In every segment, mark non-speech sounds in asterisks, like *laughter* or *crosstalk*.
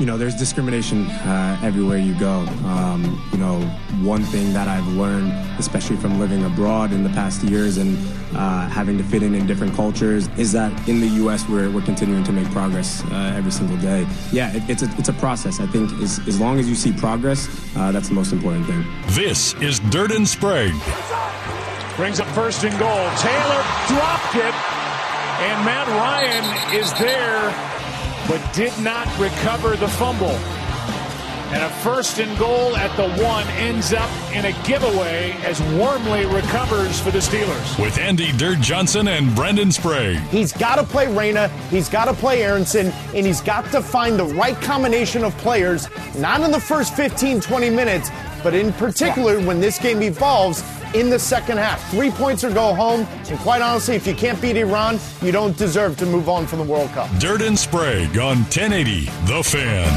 You know, there's discrimination uh, everywhere you go. Um, you know, one thing that I've learned, especially from living abroad in the past years and uh, having to fit in in different cultures, is that in the U.S. we're, we're continuing to make progress uh, every single day. Yeah, it, it's, a, it's a process. I think as, as long as you see progress, uh, that's the most important thing. This is Dirt and Sprague. Brings up first and goal. Taylor dropped it, and Matt Ryan is there but did not recover the fumble. And a first and goal at the one ends up in a giveaway as Wormley recovers for the Steelers. With Andy Dirt Johnson and Brendan Sprague. He's got to play Reyna, he's got to play Aronson, and he's got to find the right combination of players, not in the first 15, 20 minutes, but in particular when this game evolves in the second half. Three points or go home. And quite honestly, if you can't beat Iran, you don't deserve to move on from the World Cup. Dirt and Sprague on 1080 The Fan.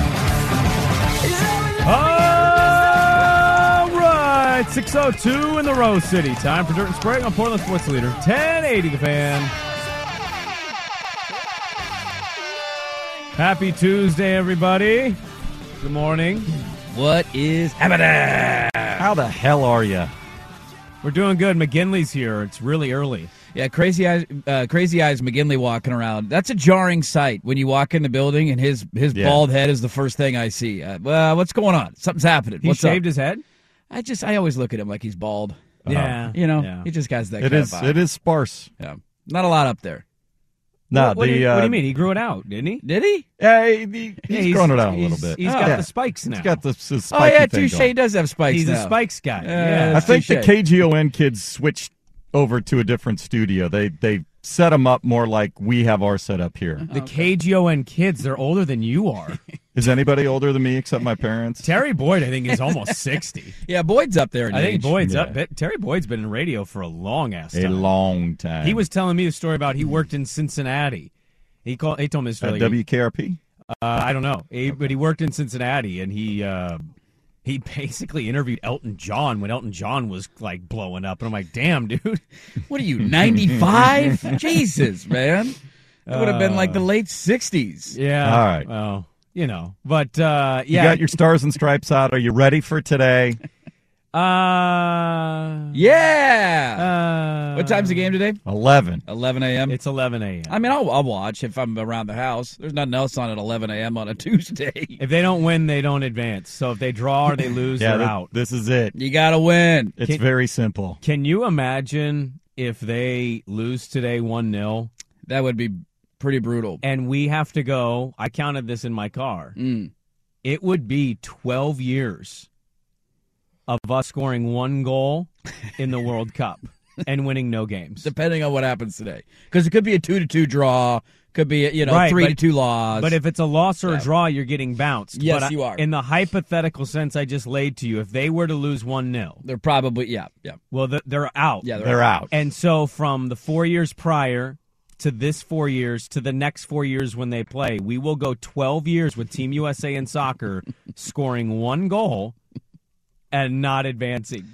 All right, 602 in the Rose City. Time for Dirt and Sprague on Portland Sports Leader. 1080 The Fan. Happy Tuesday, everybody. Good morning. What is happening? How the hell are you? We're doing good. McGinley's here. It's really early. Yeah, crazy eyes, uh, crazy eyes. McGinley walking around. That's a jarring sight when you walk in the building and his his Yeah. bald head is the first thing I see. Uh, well, what's going on? Something's happening. He What's shaved up? his head. I just I always look at him like he's bald. Yeah, You know, Yeah. he just has that. It kind is. Of vibe. It is sparse. Yeah, not a lot up there. No, what, what the do you, what do uh, you mean? He grew it out, didn't he? Did he? Yeah, he, he- he's, Yeah, grown it out a little bit. He's got Yeah. the spikes now. He's got the, the Oh yeah, thing touche. going. He does have spikes. He's now. a spikes guy. Uh, yeah. I think the touche. KGON kids switched over to a different studio. They they set them up more like we have our set up here. The KGON kids, they're older than you are. *laughs* Is anybody older than me except my parents? Terry Boyd, I think, is almost 60. *laughs* Yeah, Boyd's up there. In I think age. Boyd's Yeah. up. but Terry Boyd's been in radio for a long ass time. A long time. He was telling me a story about he worked in Cincinnati. He called. He told me this at story. WKRP. Uh, I don't know, He- but he worked in Cincinnati, and he uh, he *laughs* basically interviewed Elton John when Elton John was like blowing up, and I'm like, damn, dude. *laughs* What are you, 95? Jesus, man. That would have been like the late 60s. Yeah. All right. Well, you know, but uh, You got your stars and stripes out. Are you ready for today? uh, Yeah. uh, what time's the game today? Eleven. 11 a.m. It's 11 a.m. I mean, I'll, I'll watch if I'm around the house. There's nothing else on at 11 a.m. on a *laughs* Tuesday. if they don't win, they don't advance. So if they draw or they lose, Yeah, they're th- out. this is it. You got to win. It's Can- very simple. Can you imagine if they lose today 1 0 That would be pretty brutal. and we have to go? I counted this in my car. Mm. It would be 12 years of us scoring one goal *laughs* in the World Cup and winning no games. Depending on what happens today. Because it could be a 2 to 2 draw, could be, a, you know, Right, 3 to but- 2 loss. But if it's a loss or Yeah. a draw, you're getting bounced. Yes, But you are. In the hypothetical sense I just laid to you, if they were to lose 1 0, they're probably, yeah, yeah. well, th- they're out. Yeah, They're out. And so from the four years prior to this four years to the next four years when they play, we will go 12 years with Team USA in soccer *laughs* scoring one goal and not advancing.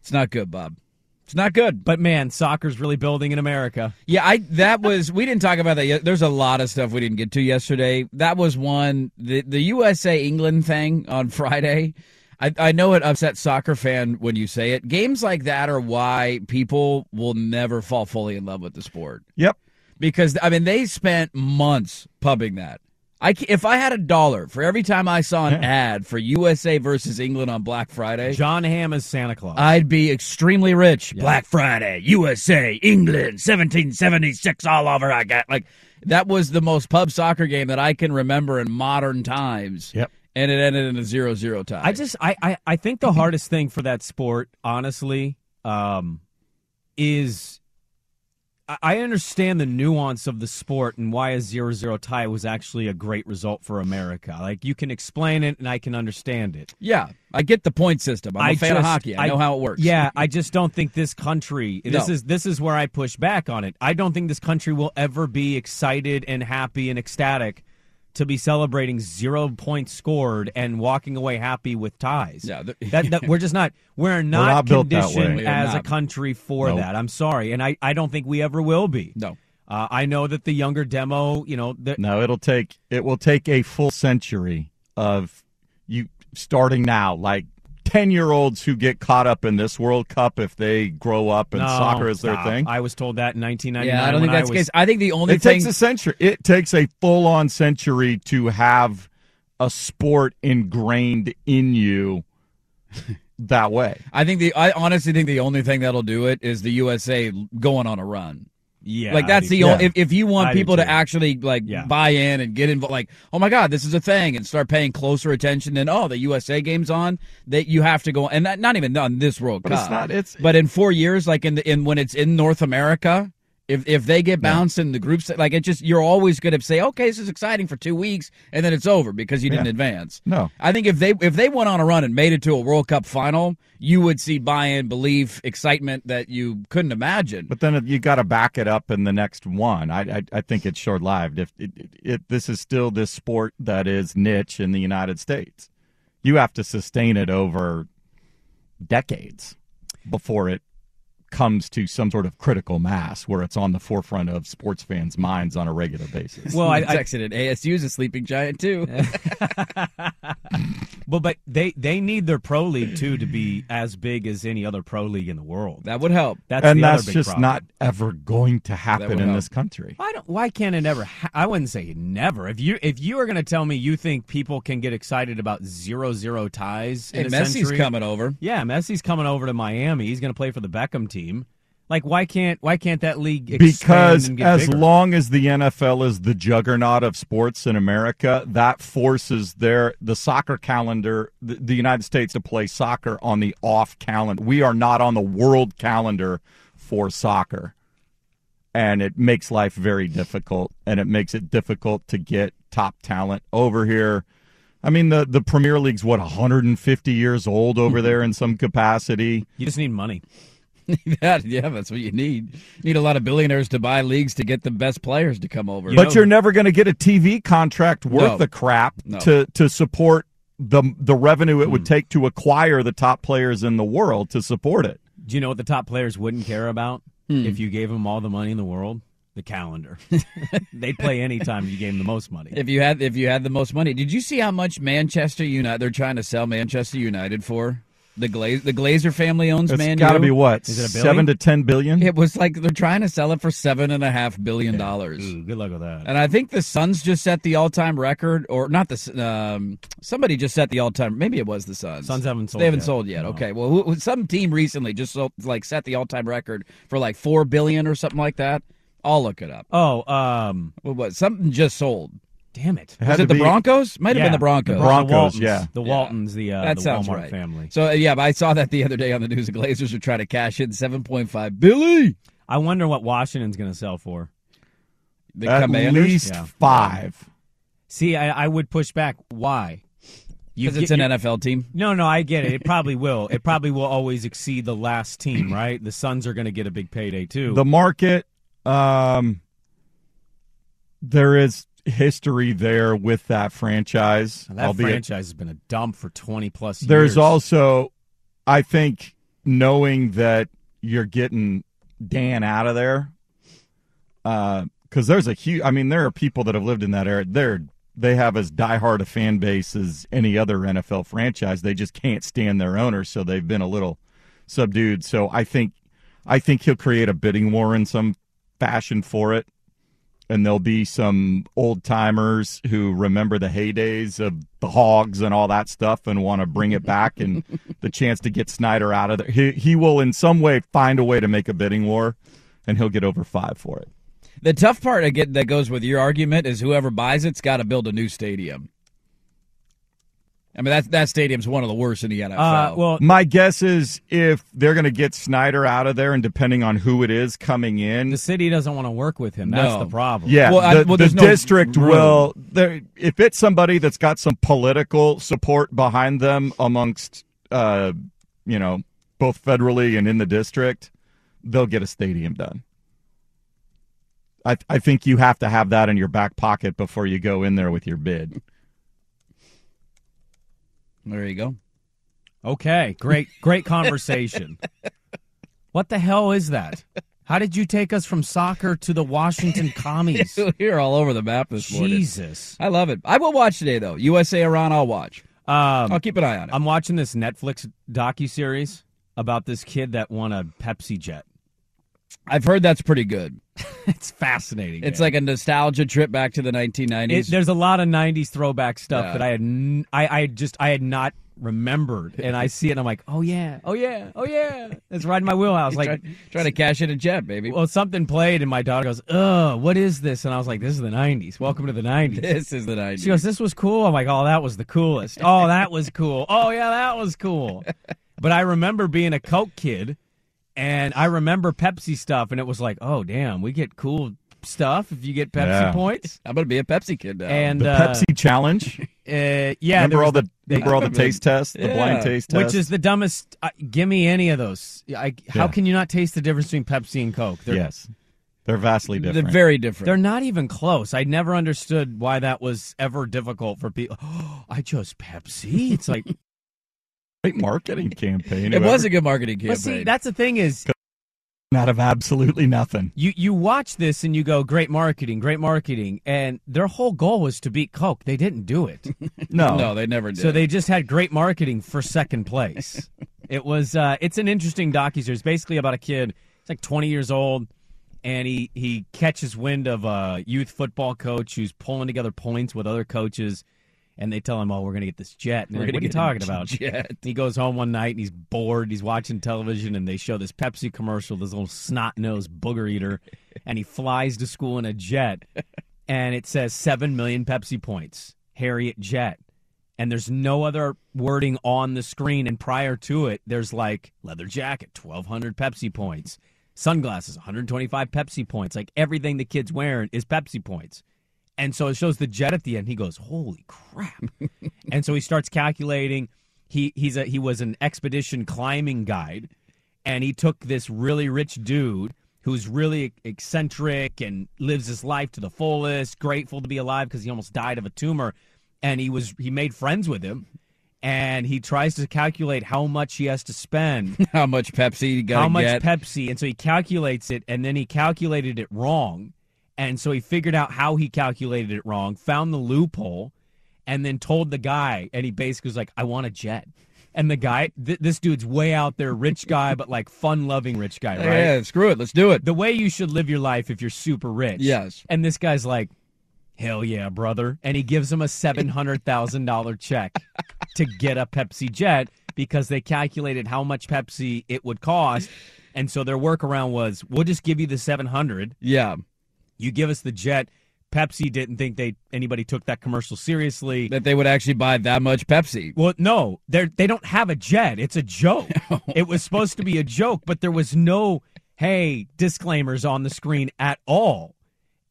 It's not good, Bob. It's not good. But man, soccer's really building in America. Yeah, I that was we didn't talk about that yet. There's a lot of stuff we didn't get to yesterday. That was one the the USA England thing on *laughs* Friday. I, I know it upsets soccer fan when you say it. Games like that are why people will never fall fully in love with the sport Yep. because I mean they spent months pubbing that. I if I had a dollar for every time I saw an ad for USA versus England on Black Friday, Jon Hamm is Santa Claus. I'd be extremely rich. Black Friday, USA, England, 1776, all over. I got like That was the most pub soccer game that I can remember in modern times. Yep. And it ended in a 0-0 tie. I just I, I, I think the hardest thing for that sport, honestly, um, is I- I understand the nuance of the sport and why a 0-0 tie was actually a great result for America. Like you can explain it and I can understand it. yeah, I get the point system. I'm a I fan of just- hockey. I, know how it works. Yeah, I *laughs* just don't think this country. This No. is this is where I push back on it. I don't think this country will ever be excited and happy and ecstatic to be celebrating zero points scored and walking away happy with ties. Yeah, the- that, that we're just not. We're *laughs* not, not built that way. conditioned We are as a country for Nope. that. I'm sorry, and I, I don't think we ever will be. No. Uh, I know that the younger demo, you know, the, No, it'll take it will take a full century of you starting now, like ten year olds who get caught up in this World Cup if they grow up and no, soccer is their stop. thing. I was told that in 1999. Yeah, I don't think that's the was- case. I think the only it thing It takes a century. It takes a full on century to have a sport ingrained in you that way. I think the I honestly think the only thing that'll do it is the USA going on a run. Yeah, like that's the too. only if, if you want I people to actually like Yeah. buy in and get involved like oh my god this is a thing and start paying closer attention than oh the USA game's on that you have to go and not, not even on this World But Cup it's not- it's- but in 4 years like in the in when it's in North America if if they get bounced in the groups like it just you're always going to say okay this is exciting for 2 weeks and then it's over because you didn't Yeah. advance No. I think if they if they went on a run and made it to a World Cup final you would see buy-in belief excitement that you couldn't imagine But then you got to back it up in the next one. I I, I think it's short lived. If it, it, this is still this sport that is niche in the United States, you have to sustain it over decades before it comes to some sort of critical mass where it's on the forefront of sports fans' minds on a regular basis. Well, I, I texted it. ASU's a sleeping giant too. *laughs* Well, but they they need their pro league too to be as big as any other pro league in the world. that would help. That's and the that's other big just problem. not ever going to happen in help. this country. Why don't? Why can't it ever? Ha- I wouldn't say never. If you if you are going to tell me you think people can get excited about zero zero ties Hey, in a Messi's century, coming over. Yeah, Messi's coming over to Miami. He's going to play for the Beckham team. Like, why can't why can't that league because as bigger? long as the NFL is the juggernaut of sports in America, that forces their the soccer calendar, the, the United States to play soccer on the off calendar. We are not on the world calendar for soccer, and it makes life very difficult, and it makes it difficult to get top talent over here. I mean, the the Premier League's what 150 years old over mm-hmm. there in some capacity. you just need money. *laughs* That- yeah, that's what you need. You need a lot of billionaires to buy leagues to get the best players to come over. but know- you're never going to get a TV contract worth No. the crap No. to to support the the revenue it Hmm. would take to acquire the top players in the world to support it. Do you know what the top players wouldn't care about Hmm. if you gave them all the money in the world? The calendar. *laughs* They'd play anytime you gave them the most money. if you had if you had the most money, did you see how much Manchester United they're trying to sell Manchester United for? The Glaze the Glazer family owns It's Man got to be what Is it a billion? seven to ten billion. It was like they're trying to sell it for seven and a half billion dollars. Ooh, good luck with that. And I think the Suns just set the all-time record, or not the um, somebody just set the all-time. Maybe it was the Suns. Suns haven't sold They haven't yet. sold yet. No. Okay. Well, who, some team recently just sold, like set the all-time record for like four billion or something like that. I'll look it up. Oh, um, What something just sold? Damn it. It Was to it the be- Broncos? Might have been the Broncos. The Broncos, Waltons, yeah. The Waltons, the, uh, that the sounds Walmart right. family. So uh, yeah, but I saw that the other day on the news. The Glazers are trying to cash in seven point five billion. I wonder what Washington's going to sell for. The At Commanders. least Yeah. five. See, I, I would push back. Why? Because it's an NFL team. No, no, I get it. It probably will. It probably will always exceed the last team, *clears throat* right? The Suns are going to get a big payday too. The market, um, there is history there with that franchise. that albeit franchise has been a dump for twenty plus years. There's also, I think, knowing that you're getting Dan out of there, uh, because there's a huge. I mean, there are people that have lived in that area. They're they have as diehard a fan base as any other NFL franchise. They just can't stand their owner, so they've been a little subdued. So I think, I think he'll create a bidding war in some fashion for it and there'll be some old timers who remember the heydays of the hogs and all that stuff and want to bring it back and the chance to get Snyder out of there. He he will in some way find a way to make a bidding war and he'll get over five for it. The tough part again that goes with your argument is whoever buys it's got to build a new stadium. I mean that that stadium's one of the worst in the NFL. Uh, well, My guess is if they're going to get Snyder out of there, and depending on who it is coming in, the city doesn't want to work with him. That's No. the problem. yeah, Well, I- the, well, the there's no district room. will. there- If it's somebody that's got some political support behind them amongst, uh, you know, both federally and in the district, they'll get a stadium done. I I think you have to have that in your back pocket before you go in there with your bid. There you go. Okay, great, great conversation. *laughs* what the hell is that? How did you take us from soccer to the Washington *laughs* commies? You're all over the map this morning. Jesus. I love it. I will watch today though. USA Iran. I'll watch. Um, I'll keep an eye on it. I'm watching this Netflix docu series about this kid that won a Pepsi jet. I've heard that's pretty good. *laughs* It's fascinating. It's man. like a nostalgia trip back to the 1990s. It, there's a lot of '90s throwback stuff Yeah. that I had, n- I, I just, I had not remembered, and I see it, and I'm like, oh yeah, oh yeah, oh yeah, it's right in my wheelhouse. *laughs* Like, trying, trying to cash in a jet, baby. well, something played, and my daughter goes, "Ugh, what is this?" And I was like, "This is the '90s. Welcome to the '90s." this is the 90s. She goes, "This was cool." I'm like, "Oh, that was the coolest. Oh, that was cool. Oh, yeah, that was cool." *laughs* But I remember being a Coke kid, and I remember Pepsi stuff, and it was like, "Oh, damn, we get cool stuff if you get Pepsi Yeah. points." I'm going to be a Pepsi kid now. And The uh, Pepsi challenge. *laughs* uh, yeah, remember all the, they- remember all the *laughs* taste tests, the Yeah. blind taste tests, which is the dumbest. Uh, give me any of those. I, how Yeah. can you not taste the difference between Pepsi and Coke? They're, yes, they're vastly different. they're very different. They're not even close. I never understood why that was ever difficult for people. *gasps* I chose Pepsi. It's like, great marketing campaign. it was a good marketing campaign. but see, that's the thing is, out of absolutely nothing. you you watch this and you go, great marketing, great marketing, and their whole goal was to beat Coke. They didn't do it, *laughs* No, no, they never did. so they just had great marketing for second place. *laughs* it was uh, it's an interesting docu series, basically about a kid. It's like 20 years old, and he he catches wind of a youth football coach who's pulling together points with other coaches, and they tell him, "Oh, we're gonna get this jet." And We're like, what are you talking about? jet. He goes home one night and he's bored. He's watching television and they show this Pepsi commercial, this little snot nosed booger eater, and he flies to school in a jet. And it says 7 million Pepsi points, Harrier Jet. And there's no other wording on the screen. And prior to it, there's like leather jacket, 1,200 Pepsi points, sunglasses, 125 Pepsi points. Like everything the kid's wearing is Pepsi points. And so it shows the jet at the end. He goes, "Holy crap!" *laughs* and so he starts calculating. He he's a he was an expedition climbing guide, and he took this really rich dude who's really eccentric and lives his life to the fullest, grateful to be alive because he almost died of a tumor, and he was he made friends with him, and he tries to calculate how much he has to spend *laughs* how much Pepsi you got how much get. Pepsi, and so he calculates it, and then he calculated it wrong, and so he figured out how he calculated it wrong, found the loophole, and then told the guy, and he basically was like, "I want a jet." And the guy, th- this dude's way out there, rich guy, but like fun-loving rich guy, right? Yeah, screw it. Let's do it. The way you should live your life if you're super rich. Yes. And this guy's like, "Hell yeah, brother!" And he gives him a seven hundred thousand dollar check *laughs* to get a Pepsi Jet because they calculated how much Pepsi it would cost, and so their workaround was, "We'll just give you the seven hundred. Yeah. You give us the jet." Pepsi didn't think they anybody took that commercial seriously. That they would actually buy that much Pepsi. Well, no, they they don't have a jet. It's a joke. *laughs* it was supposed to be a joke, but there was no hey disclaimers on the screen at all.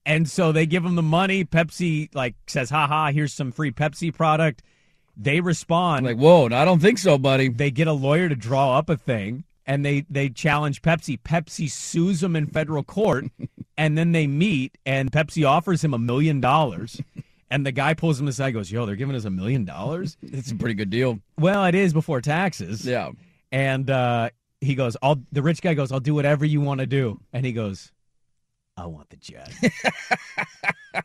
And so they give them the money. Pepsi like says, "Ha ha, here's some free Pepsi product." They respond like, whoa, I don't think so, buddy. they get a lawyer to draw up a thing and they they challenge Pepsi. Pepsi sues them in federal court *laughs* and then they meet and Pepsi offers him a million dollars. *laughs* And the guy pulls him aside and goes, Yo, they're giving us a million dollars? It's a pretty good deal. Well, it is before taxes. Yeah. And uh, he goes, I'll the rich guy goes, I'll do whatever you want to do. And he goes, I want the jet. *laughs*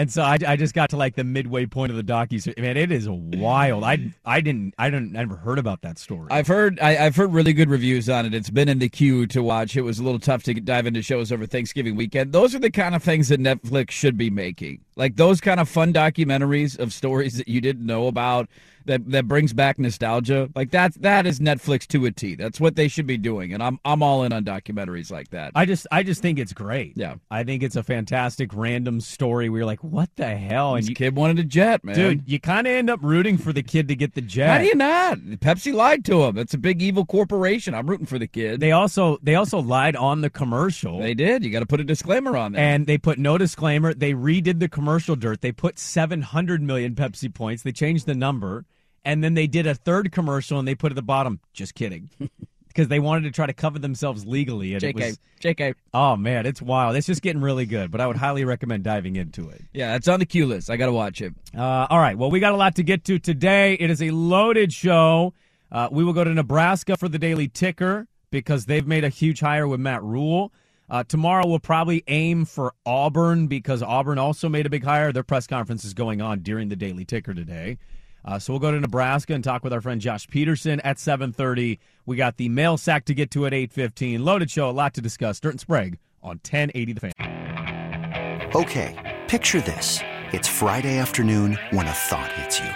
and so I, I just got to like the midway point of the docu. Man, it is wild. I I didn't I didn't I never heard about that story. I've heard I, I've heard really good reviews on it. It's been in the queue to watch. It was a little tough to dive into shows over Thanksgiving weekend. Those are the kind of things that Netflix should be making. Like those kind of fun documentaries of stories that you didn't know about that that brings back nostalgia. Like that that is Netflix to a T. That's what they should be doing. And I'm I'm all in on documentaries like that. I just I just think it's great. Yeah. I think it's a fantastic random story where you're like, what the hell? This you, kid wanted a jet, man. dude, you kind of end up rooting for the kid to get the jet. How do you not? Pepsi lied to him. It's a big evil corporation. I'm rooting for the kid. They also they also lied on the commercial. They did. You got to put a disclaimer on there. and they put no disclaimer. They redid the commercial dirt. They put 700 million Pepsi points. They changed the number. And then they did a third commercial and they put at the bottom, just kidding. *laughs* Because they wanted to try to cover themselves legally. And it JK, was, JK. oh, man, it's wild. It's just getting really good. But I would highly recommend diving into it. Yeah, it's on the queue list. I got to watch it. Uh, all right. Well, we got a lot to get to today. It is a loaded show. Uh, we will go to Nebraska for the Daily Ticker because they've made a huge hire with Matt Rhule. Uh, tomorrow we'll probably aim for Auburn because Auburn also made a big hire. Their press conference is going on during the Daily Ticker today. Uh, so we'll go to Nebraska and talk with our friend Josh Peterson at 7:30. We got the mail sack to get to at 8:15. Loaded show, a lot to discuss. Dirt and Sprague on 1080 The Fan. Okay, picture this. It's Friday afternoon when a thought hits you.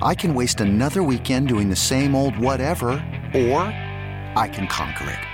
I can waste another weekend doing the same old whatever, or I can conquer it.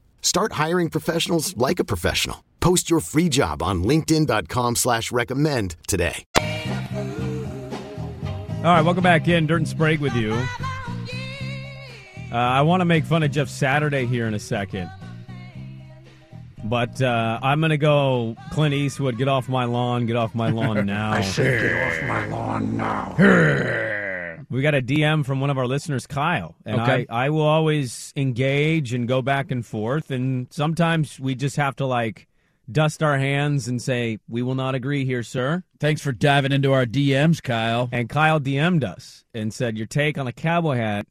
Start hiring professionals like a professional. Post your free job on linkedin.com slash recommend today. All right, welcome back in. Dirt and Sprague with you. Uh, I want to make fun of Jeff Saturday here in a second. But uh, I'm going to go Clint Eastwood, get off my lawn, get off my lawn *laughs* now. I said, get off my lawn now. We got a DM from one of our listeners, Kyle. And Okay. I, I will always engage and go back and forth. And sometimes we just have to, like, dust our hands and say, we will not agree here, sir. Thanks for diving into our DMs, Kyle. And Kyle DM'd us and said, Your take on a cowboy hat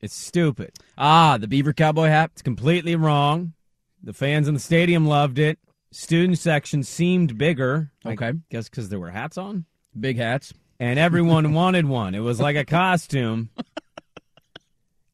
is stupid. Ah, the beaver cowboy hat. It's completely wrong. The fans in the stadium loved it. Student section seemed bigger. Okay, I guess because there were hats on. Big hats. And everyone wanted one. It was like a costume.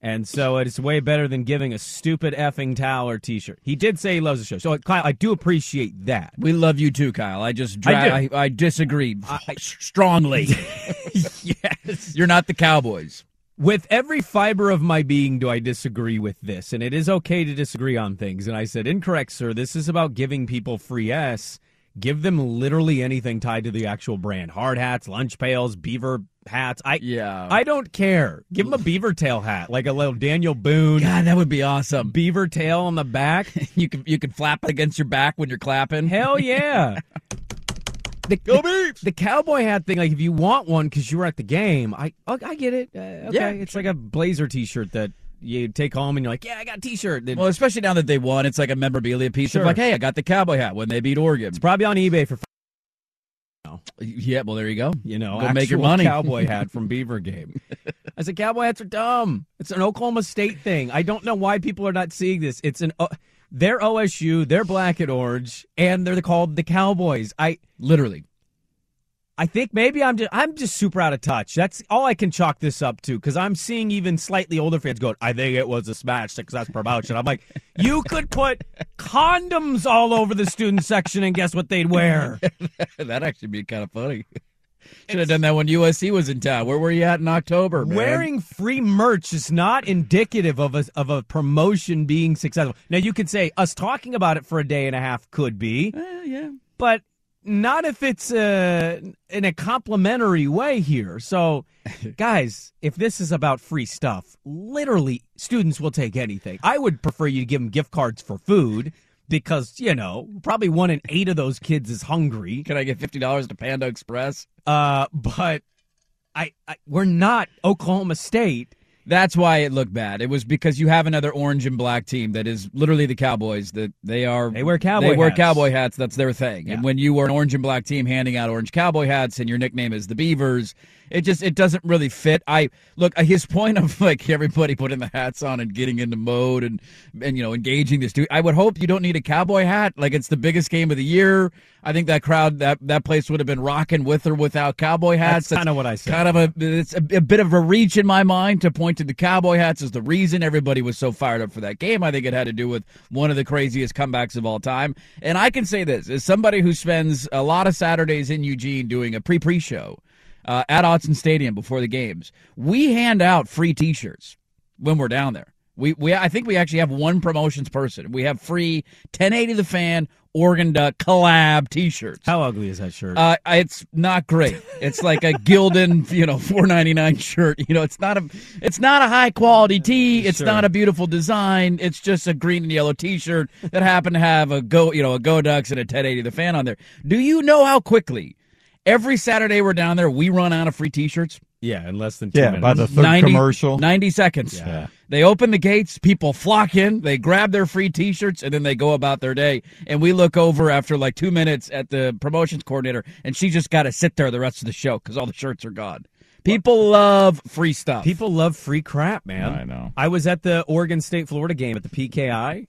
And so it's way better than giving a stupid effing towel or T-shirt. He did say he loves the show, so Kyle, I do appreciate that. We love you too, Kyle. I just dra- I I, I, disagree *laughs* strongly. *laughs* yes, You're not the Cowboys. with every fiber of my being do I disagree with this, and it is okay to disagree on things. And I said, incorrect, sir. This is about giving people free S. Give them literally anything tied to the actual brand: hard hats, lunch pails, beaver hats. I Yeah. I don't care. Give them a beaver tail hat, like a little Daniel Boone God, that would be awesome. beaver tail on the back. *laughs* You can you can flap it against your back when you're clapping. Hell *laughs* yeah. The, Go the, the cowboy hat thing, like if you want one because you were at the game, I I I get it. Uh, okay, Yeah, it's like a blazer T-shirt that you take home and you're like, yeah, I got a T-shirt. Then Well, especially now that they won, it's like a memorabilia piece Sure. of like, hey, I got the cowboy hat when they beat Oregon. it's probably on eBay for. now. Yeah, well, there you go. You know, Go make your money. cowboy hat from *laughs* Beaver game. I said cowboy hats are dumb. It's an Oklahoma State thing. I don't know why people are not seeing this. It's an uh, they're OSU, they're black and orange, and they're called the Cowboys. I Literally. I think maybe I'm just I'm just super out of touch. That's all I can chalk this up to because I'm seeing even slightly older fans going, "I think it was a smash success promotion." I'm like, you could put condoms all over the student section, and guess what they'd wear? *laughs* That'd actually be kind of funny. Should have done that when USC was in town. Where were you at in October? Man? Wearing free merch is not indicative of a of a promotion being successful. Now you could say us talking about it for a day and a half could be, Eh, yeah. but not if it's uh, in a complimentary way here. So, *laughs* guys, if this is about free stuff, literally, students will take anything. I would prefer you to give them gift cards for food because, you know, probably one in eight of those kids is hungry. Can I get fifty dollars to Panda Express? Uh, but I, I we're not Oklahoma State. That's why it looked bad. It was because you have another orange and black team that is literally the Cowboys. That they are They wear cowboy They wear hats. cowboy hats. That's their thing. Yeah. And when you are an orange and black team handing out orange cowboy hats and your nickname is the Beavers, it just it doesn't really fit. I look uh, his point of like everybody putting the hats on and getting into mode and and you know engaging this dude. I would hope you don't need a cowboy hat. Like it's the biggest game of the year. I think that crowd that that place would have been rocking with or without cowboy hats. That's kinda what I said. Kind of a it's a, a bit of a reach in my mind to point to the cowboy hats as the reason everybody was so fired up for that game. I think it had to do with one of the craziest comebacks of all time. And I can say this as somebody who spends a lot of Saturdays in Eugene doing a pre pre show uh, at Autzen Stadium before the games. We hand out free T-shirts when we're down there. We we I think we actually have one promotions person. We have free 1080 the fan Oregon Duck collab T-shirts. How ugly is that shirt? Uh, it's not great. It's like a Gildan, *laughs* you know, four ninety nine shirt. You know, it's not a, it's not a high quality tee. It's Sure. not a beautiful design. It's just a green and yellow T shirt that happened to have a go, you know, a Go Ducks and a 1080 the fan on there. Do you know how quickly every Saturday we're down there we run out of free T shirts? yeah, in less than two Yeah, minutes. by the third commercial. 90 seconds. Yeah. They open the gates, people flock in, they grab their free t shirts, and then they go about their day. And we look over after like two minutes at the promotions coordinator, and she just got to sit there the rest of the show because all the shirts are gone. People love free stuff. People love free crap, man. I know. I was at the Oregon State Florida game at the PKI,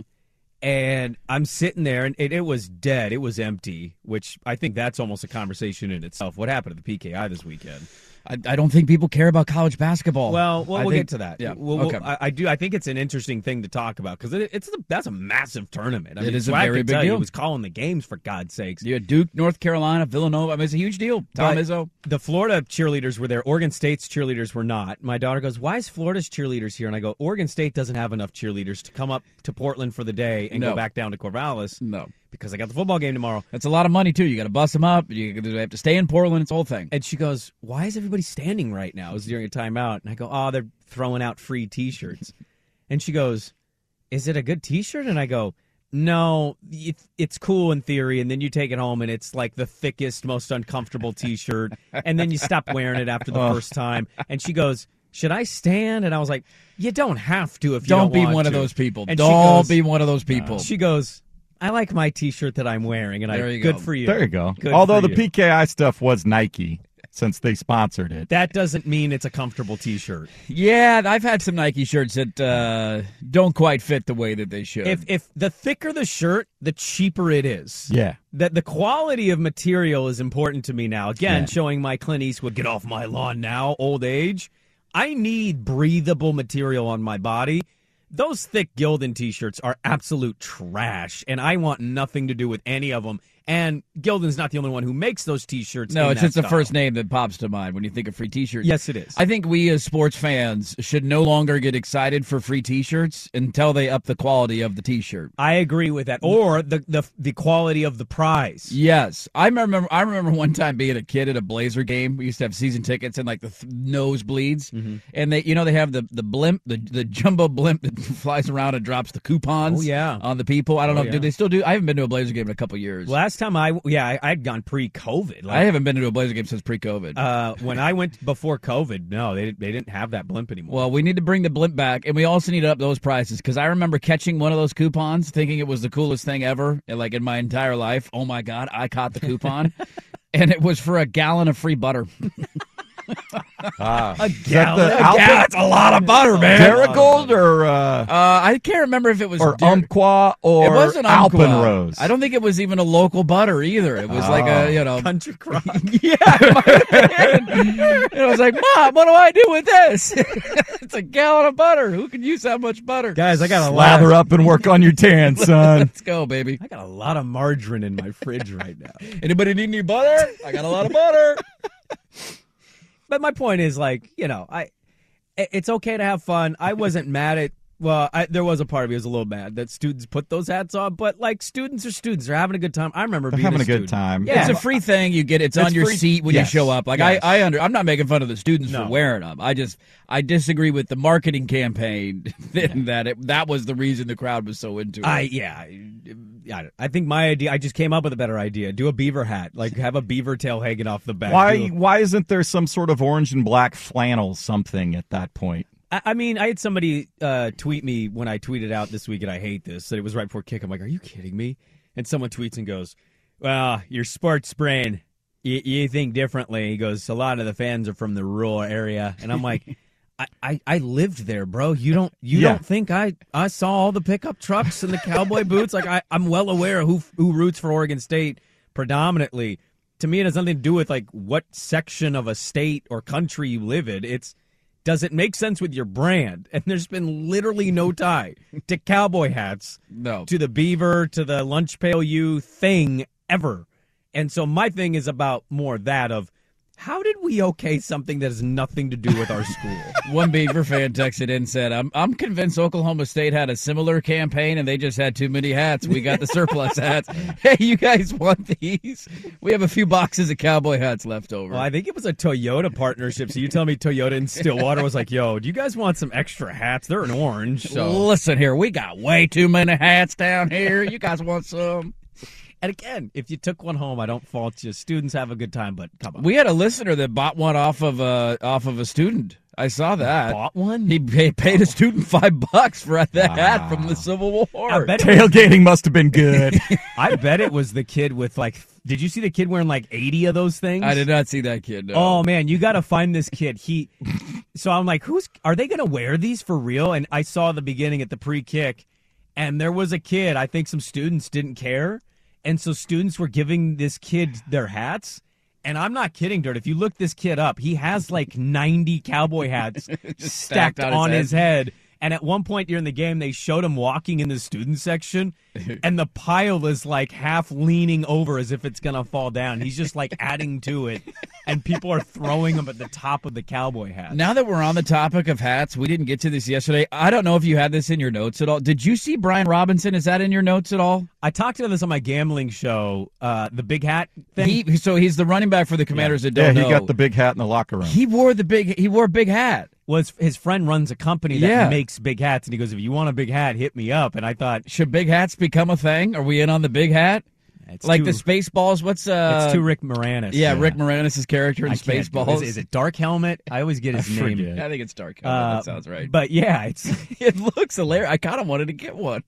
and I'm sitting there, and it, it was dead. It was empty, which I think that's almost a conversation in itself. What happened at the PKI this weekend? I, I don't think people care about college basketball. Well, we'll, we'll think- get to that. Yeah. We'll- okay. I, I do. I think it's an interesting thing to talk about because it, it's the, that's a massive tournament. I It mean, is a very big you deal. He was calling the games for God's sakes. had Duke, North Carolina, Villanova. I mean, it's a huge deal. Tom But Izzo. The Florida cheerleaders were there. Oregon State's cheerleaders were not. My daughter goes, "Why is Florida's cheerleaders here?" And I go, "Oregon State doesn't have enough cheerleaders to come up to Portland for the day and No. go back down to Corvallis No. Because I got the football game tomorrow." That's a lot of money, too. You got to bust them up. You have to stay in Portland. It's a whole thing. And she goes, "Why is everybody standing right now?" It was during a timeout, and I go, "Oh, they're throwing out free T-shirts." *laughs* and she goes, "Is it a good T-shirt?" And I go, "No, it, it's cool in theory, and then you take it home, and it's like the thickest, most uncomfortable T-shirt, and then you stop wearing it after the oh. first time." And she goes. Should I stand? And I was like, "You don't have to if you Don't don't, be one of those people. And Don't goes- be one of those people. She goes, "I like my T-shirt that I'm wearing, and There I you good go. for you. There you go. Good Although the you." PKI stuff was Nike since they sponsored it. that doesn't mean it's a comfortable T-shirt. Yeah, I've had some Nike shirts that uh, don't quite fit the way that they should. If if the thicker the shirt, the cheaper it is. Yeah. That the quality of material is important to me now. Again, Yeah. showing my Clint Eastwood get off my lawn now, old age. I need breathable material on my body. Those thick Gildan t-shirts are absolute trash, and I want nothing to do with any of them. And Gildan's not the only one who makes those t-shirts. no, it's just the first name that pops to mind when you think of free T-shirts. Yes, it is. I think we as sports fans should no longer get excited for free T-shirts until they up the quality of the T-shirt. I agree with that. Or the the the quality of the prize. Yes, I remember. I remember one time being a kid at a Blazer game. We used to have season tickets and like the th- nosebleeds, Mm-hmm. and they, you know, they have the the blimp, the the jumbo blimp that *laughs* flies around and drops the coupons. Oh, yeah. on the people. I don't Oh, know. Do they still do? I haven't been to a Blazer game in a couple years. Last time I yeah I, I'd gone pre-COVID. Like, I haven't been to a Blazer game since pre-COVID. Uh, when I went before COVID, no, they they didn't have that blimp anymore. Well, we need to bring the blimp back, and we also need to up those prices because I remember catching one of those coupons, thinking it was the coolest thing ever, like in my entire life. Oh my god, I caught the coupon, *laughs* and it was for a gallon of free butter. *laughs* Ah. A gallon. the A Alpen- Yeah, that's a lot of butter, man. Darigold or uh, Uh, I can't remember if it was or Dar- Umpqua or it wasn't Alpenrose? I don't think it was even a local butter either. It was like a you know Country crock. *laughs* yeah. it might have and I was like, Mom, what do I do with this? *laughs* it's a gallon of butter. Who can use that much butter? Guys, I got to. Lather Of, up and work on your tan, *laughs* son. Let's go, baby. I got a lot of margarine in my fridge right now. Anybody need any butter? I got a lot of butter. But my point is, like, you know, I it's okay to have fun. I wasn't mad at. Well, I, there was a part of me that was a little mad that students put those hats on, but like students are students. They're having a good time. I remember They're being having a good time. Yeah, It's a free thing. You get it's, on your free- seat when yes, you show up. Like yes. I, I under. I'm not making fun of the students No. for wearing them. I just I disagree with the marketing campaign *laughs* that it, that was the reason the crowd was so into it. I yeah, I, I think my idea. I just came up with a better idea. Do a beaver hat, like have a beaver tail hanging off the back. Why? A- Why isn't there some sort of orange and black flannel something at that point? I, mean, I had somebody uh, tweet me when I tweeted out this week, and I hate this. That it was right before kick. I'm like, are you kidding me? And someone tweets and goes, "Well, your sports brain, you, you think differently." He goes, "A lot of the fans are from the rural area," and I'm like. *laughs* I, I, I lived there, bro. You don't you Yeah. don't think I, I saw all the pickup trucks and the cowboy boots? Like I, I'm well aware of who who roots for Oregon State predominantly. To me, it has nothing to do with like what section of a state or country you live in. It's does it make sense with your brand? And there's been literally no tie to cowboy hats, No. to the beaver, to the lunch pail you thing ever. And so my thing is about more that of how did we okay something that has nothing to do with our school? *laughs* One Beaver fan texted in and said, I'm, I'm convinced Oklahoma State had a similar campaign and they just had too many hats. We got the surplus hats. *laughs* Hey, you guys want these? We have a few boxes of cowboy hats left over. Well, I think it was a Toyota partnership. So you tell me Toyota in Stillwater was like, "Yo, do you guys want some extra hats? They're in orange." So Listen here, we got way too many hats down here. You guys want some? And again, if you took one home, I don't fault you. Students have a good time, but come on. We had a listener that bought one off of a off of a student. I saw that. Bought one? He pay, paid a oh. student five bucks for the hat from the Civil War. I bet, was, Tailgating must have been good. *laughs* I bet it was the kid with like. Did you see the kid wearing like eighty of those things? I did not see that kid. No. Oh man, you got to find this kid. He. So I'm like, who's? Are they going to wear these for real? And I saw the beginning at the pre-kick, and there was a kid. I think some students didn't care, and so students were giving this kid their hats. And I'm not kidding, Dirt. If you look this kid up, he has like 90 cowboy hats *laughs* stacked stacked on on, his his head. And at one point during the game, they showed him walking in the student section, *laughs* and the pile is like half leaning over as if it's gonna fall down. He's just like *laughs* adding to it, and people are throwing them at the top of the cowboy hat. Now that we're on the topic of hats, we didn't get to this yesterday. I don't know if you had this in your notes at all. Did you see Brian Robinson? Is that in your notes at all? I talked about this on my gambling show, uh, the big hat thing. He so he's the running back for the Commanders that yeah, don't he know. got the big hat in the locker room. He wore the big. He wore a big hat. Was his friend runs a company that Yeah. makes big hats, and he goes, "If you want a big hat, hit me up." And I thought, Should big hats become a thing? Are we in on the big hat? it's like too, the Spaceballs? What's uh? it's too Rick Moranis. yeah, Rick Moranis' character in I can't do it. Spaceballs. Is, is it Dark Helmet? I always get his *laughs* I name. forget. I think it's dark. Uh, that sounds right. But yeah, it's *laughs* it looks hilarious. I kind of wanted to get one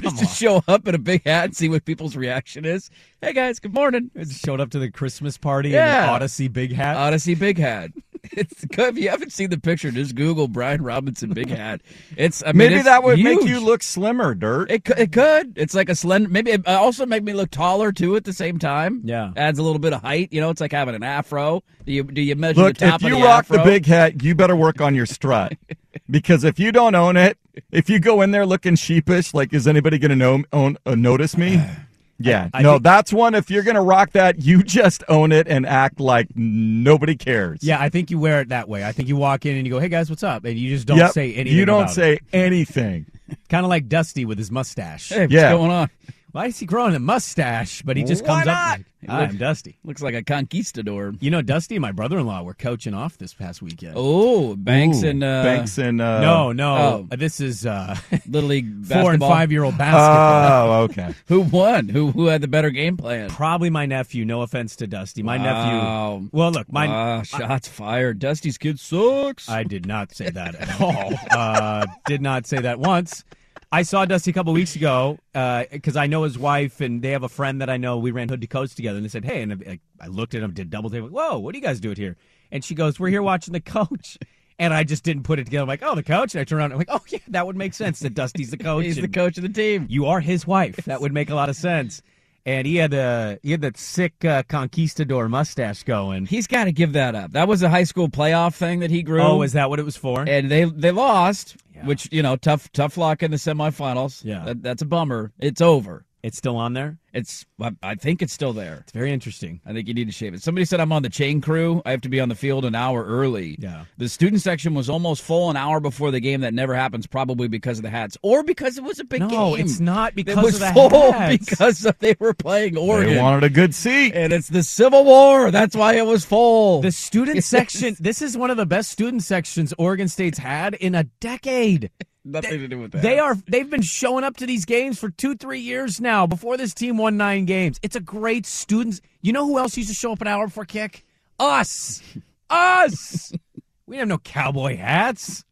just to show up in a big hat and see what people's reaction is. Hey guys, good morning. It showed up to the Christmas party in Yeah. an Audacy big hat. Audacy big hat. *laughs* It's good. If you haven't seen the picture, just Google Brian Robinson big hat. It's I mean, Maybe it's that would make you look slimmer, Dirt. It could, it could. It's like a slender. Maybe it uh, also make me look taller too at the same time. Yeah. adds a little bit of height. You know, it's like having an afro. Do you do you measure Look, the top if you the rock the big hat, you better work on your strut. *laughs* because if you don't own it, if you go in there looking sheepish, like, is anybody going to know own, uh, notice me? *sighs* Yeah, I no, think- that's one. If you're going to rock that, you just own it and act like nobody cares. Yeah, I think you wear it that way. I think you walk in and you go, "Hey guys, what's up?" and you just don't Yep. say anything. You don't about say anything. *laughs* kind of like Dusty with his mustache. Hey, what's Yeah. going on? Why is he growing a mustache? But he just Why comes not? up. Like, I'm Dusty. Looks like a conquistador. You know, Dusty and my brother-in-law were coaching off this past weekend. Oh, Banks Ooh, and uh, Banks and uh, no, no, oh. uh, this is uh, *laughs* Little League *laughs* four and five-year-old basketball. Oh, okay. *laughs* Who won? Who who had the better game plan? Probably my nephew. No offense to Dusty. My Wow. nephew. Well, look, my Ah, shots fired. Dusty's kid sucks. I did not say that at all. Uh, did not say that once. I saw Dusty a couple weeks ago uh, because I know his wife and they have a friend that I know. We ran Hood to Coast together, and they said, "Hey," and I, I looked at him, did double take. Whoa, what do you guys do it here? And she goes, "We're here watching the coach." *laughs* And I just didn't put it together. I'm like, "Oh, the coach." And I turn around, and I'm like, "Oh yeah, that would make sense that Dusty's the *laughs* coach. He's the coach of the team. You are his wife. That would make a lot of sense." And he had a he had that sick uh, conquistador mustache going. He's got to give that up. That was a high school playoff thing that he grew. Oh, is that what it was for? and they they lost, which you know, tough tough luck in the semifinals. Yeah. that, that's a bummer. It's over. It's still on there. It's I, I think it's still there. It's very interesting. I think you need to shave it. Somebody said I'm on the chain crew. I have to be on the field an hour early. Yeah. The student section was almost full an hour before the game. That never happens, probably because of the hats or because it was a big game. No, it's not It because was of the full hats. *laughs* because of- they were playing Oregon. They wanted a good seat. and it's the Civil War. That's why it was full. The student *laughs* section. This is one of the best student sections Oregon State's had in a decade. Nothing to do with that. They are. They've been showing up to these games for two, three years now. Before this team won nine games, it's a great students. You know who else used to show up an hour before kick? Us, us. *laughs* we didn't have no cowboy hats.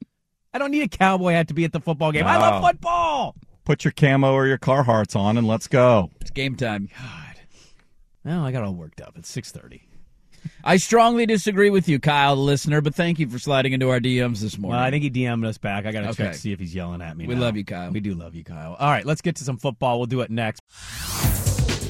I don't need a cowboy hat to be at the football game. I love football. Put your camo or your Carhartts on and let's go. It's game time. God, well, I got all worked up. It's six thirty. I strongly disagree with you, Kyle, the listener, but thank you for sliding into our DMs this morning. Well, I think he DM'd us back. I got to check to see if he's yelling at me. We now. love you, Kyle. We do love you, Kyle. All right, let's get to some football. We'll do it next.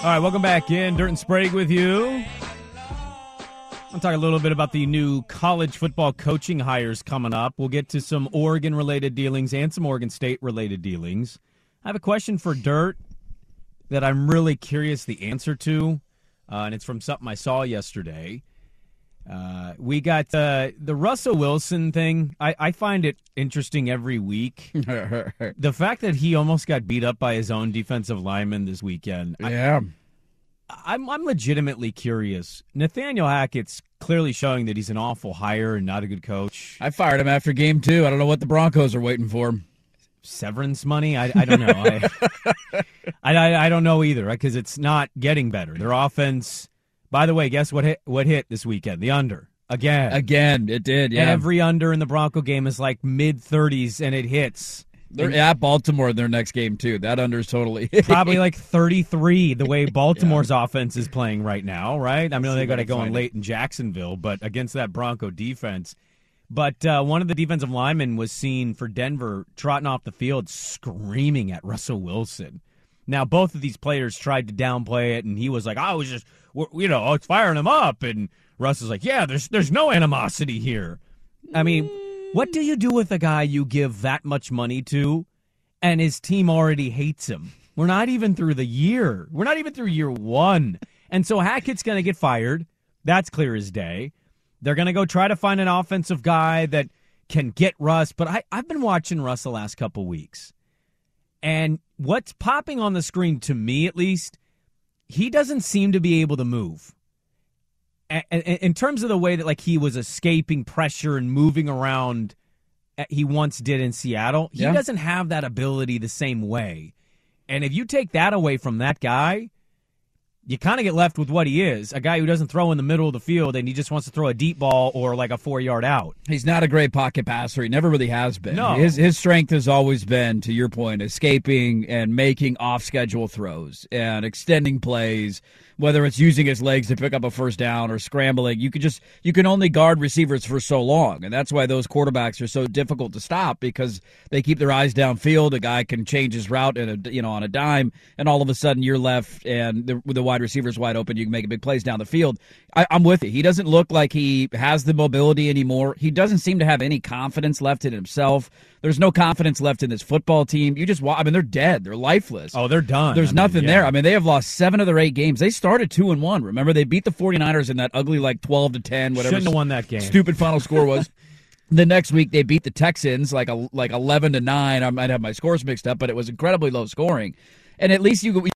All right, welcome back in. Dirt and Sprague with you. I'll talk a little bit about the new college football coaching hires coming up. We'll get to some Oregon related dealings and some Oregon State related dealings. I have a question for Dirt that I'm really curious the answer to, uh, and it's from something I saw yesterday. Uh, we got uh, the Russell Wilson thing. I, I find it interesting every week. *laughs* the fact that he almost got beat up by his own defensive lineman this weekend. I- yeah. I'm I'm legitimately curious. Nathaniel Hackett's clearly showing that he's an awful hire and not a good coach. I fired him after game two. I don't know what the Broncos are waiting for. Severance money? I, I don't know. I, *laughs* I, I I don't know either because it's not getting better. Their offense. By the way, guess what hit what hit this weekend? The under again. Again, it did. Yeah. Every under in the Bronco game is like mid 30s and it hits. They're at Baltimore in their next game too. That under's totally *laughs* Probably like 33 the way *laughs* *laughs* Baltimore's offense is playing right now, right? I mean, they got to can go in find late in Jacksonville, but against that Bronco defense. But uh, one of the defensive linemen was seen for Denver trotting off the field screaming at Russell Wilson. Now, both of these players tried to downplay it, and he was like, I was just, you know, oh, I was firing him up. And Russ is like, yeah, there's, there's no animosity here. I mean, what do you do with a guy you give that much money to and his team already hates him? We're not even through the year. We're not even through year one. And so Hackett's going to get fired. That's clear as day. They're going to go try to find an offensive guy that can get Russ. But I, I've been watching Russ the last couple weeks. And what's popping on the screen, to me at least, he doesn't seem to be able to move. A- a- In terms of the way that like he was escaping pressure and moving around, uh, he once did in Seattle. He Yeah. doesn't have that ability the same way. And if you take that away from that guy, you kind of get left with what he is a guy who doesn't throw in the middle of the field and he just wants to throw a deep ball or like a four yard out. He's not a great pocket passer. He never really has been. No. His his strength has always been, to your point, escaping and making off schedule throws and extending plays whether it's using his legs to pick up a first down or scrambling. You can just you can only guard receivers for so long, and that's why those quarterbacks are so difficult to stop because they keep their eyes downfield. A guy can change his route in a you know on a dime, and all of a sudden you're left and the, the wide receiver's wide open. You can make a big plays down the field. I, I'm with you. He doesn't look like he has the mobility anymore. He doesn't seem to have any confidence left in himself. There's no confidence left in this football team. You just, I mean, they're dead. They're lifeless. Oh, they're done. There's I mean, nothing yeah. there. I mean, they have lost seven of their eight games. They started two and one. Remember, they beat the 49ers in that ugly, like 12 to 10, whatever. Shouldn't have won that game. Stupid final score was. *laughs* the next week they beat the Texans like a like 11 to 9. I might have my scores mixed up, but it was incredibly low scoring. And at least you you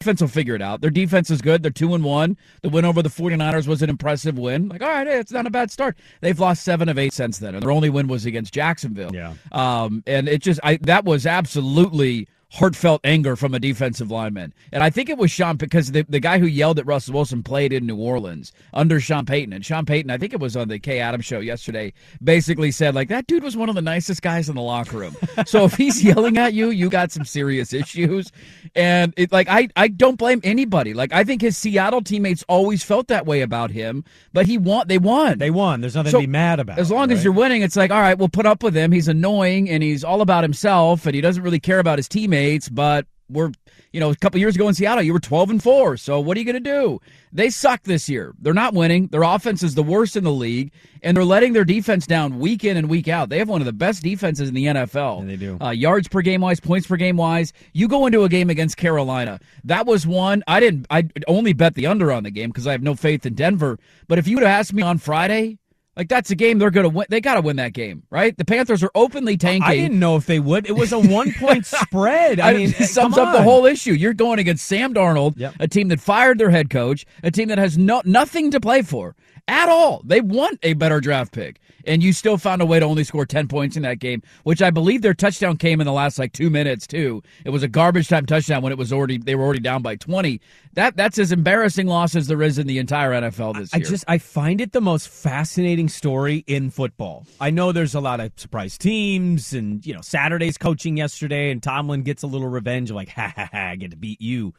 defense will figure it out. Their defense is good. They're 2 and 1. The win over the 49ers was an impressive win. Like, all right, hey, it's not a bad start. They've lost 7 of 8 since then. And their only win was against Jacksonville. Yeah. Um and it just I that was absolutely heartfelt anger from a defensive lineman. And I think it was Sean because the, the guy who yelled at Russell Wilson played in New Orleans under Sean Payton. And Sean Payton, I think it was on the Kay Adams show yesterday, basically said, like, that dude was one of the nicest guys in the locker room. so if he's *laughs* yelling at you, you got some serious issues. And it like I, I don't blame anybody. Like I think his Seattle teammates always felt that way about him, but he won they won. They won. There's nothing So, to be mad about. As long as you're winning, it's like, all right, we'll put up with him. He's annoying and he's all about himself and he doesn't really care about his teammates, but we're you know, a couple years ago in Seattle, you were 12 and 4. So what are you going to do? They suck this year. They're not winning. Their offense is the worst in the league, and they're letting their defense down week in and week out. They have one of the best defenses in the NFL. they do. Uh, yards per game wise, points per game wise. You go into a game against Carolina. That was one. I didn't. I only bet the under on the game because I have no faith in Denver. But if you would have asked me on Friday. Like that's a game they're going to win. They got to win that game, right? The Panthers are openly tanking. I didn't know if they would. It was a one point *laughs* spread. I mean, *laughs* it sums up the whole issue. You're going against Sam Darnold, Yep. a team that fired their head coach, a team that has no nothing to play for at all. They want a better draft pick, and you still found a way to only score ten points in that game, which I believe their touchdown came in the last like two minutes too. It was a garbage time touchdown when it was already they were already down by twenty. That that's as embarrassing loss as there is in the entire NFL this I year. just I find it the most fascinating story in football. I know there's a lot of surprise teams, and you know Saturday's coaching yesterday, and Tomlin gets a little revenge, like *laughs* ha ha ha, I get to beat you.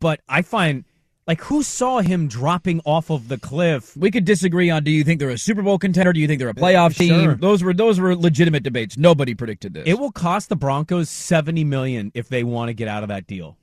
But I find like who saw him dropping off of the cliff? we could disagree on do you think they're a Super Bowl contender? Do you think they're a playoff team? Those were those were legitimate debates. Nobody predicted this. It will cost the Broncos seventy million if they want to get out of that deal.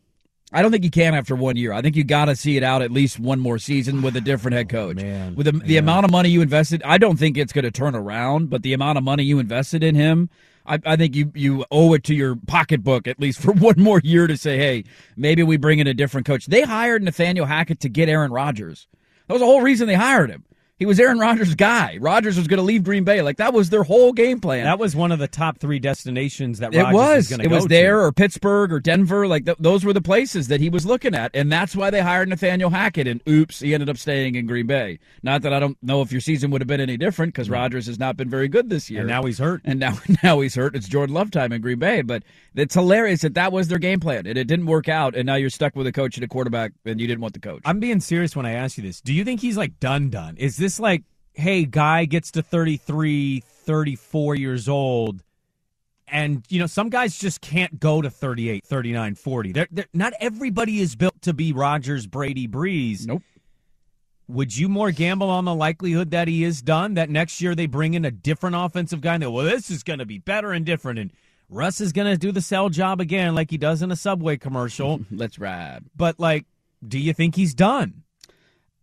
I don't think you can after one year. I think you got to see it out at least one more season with a different head *sighs* oh, coach. man. with the, the amount of money you invested, I don't think it's going to turn around. But the amount of money you invested in him, I, I think you you owe it to your pocketbook at least for *laughs* one more year to say, hey, maybe we bring in a different coach. They hired Nathaniel Hackett to get Aaron Rodgers. That was the whole reason they hired him. He was Aaron Rodgers' guy. Rodgers was going to leave Green Bay. Like that was their whole game plan. That was one of the top three destinations that It Rodgers was. going to It was to. there or Pittsburgh or Denver. Like th- those were the places that he was looking at, and that's why they hired Nathaniel Hackett. And oops, he ended up staying in Green Bay. Not that I don't know if your season would have been any different because mm. Rodgers has not been very good this year. And now he's hurt. And now *laughs* now he's hurt. It's Jordan Love time in Green Bay. But it's hilarious that that was their game plan, and it didn't work out. And now you're stuck with a coach and a quarterback, and you didn't want the coach. I'm being serious when I ask you this. Do you think he's like done done? Is this like, hey, guy gets to 33, 34 years old, and, you know, some guys just can't go to 38, 39, 40. They're, they're, not everybody is built to be Rodgers, Brady, Brees. Nope. Would you more gamble on the likelihood that he is done? That next year they bring in a different offensive guy and they, well, this is going to be better and different. And Russ is going to do the sell job again like he does in a Subway commercial. *laughs* Let's ride. but, like, do you think he's done?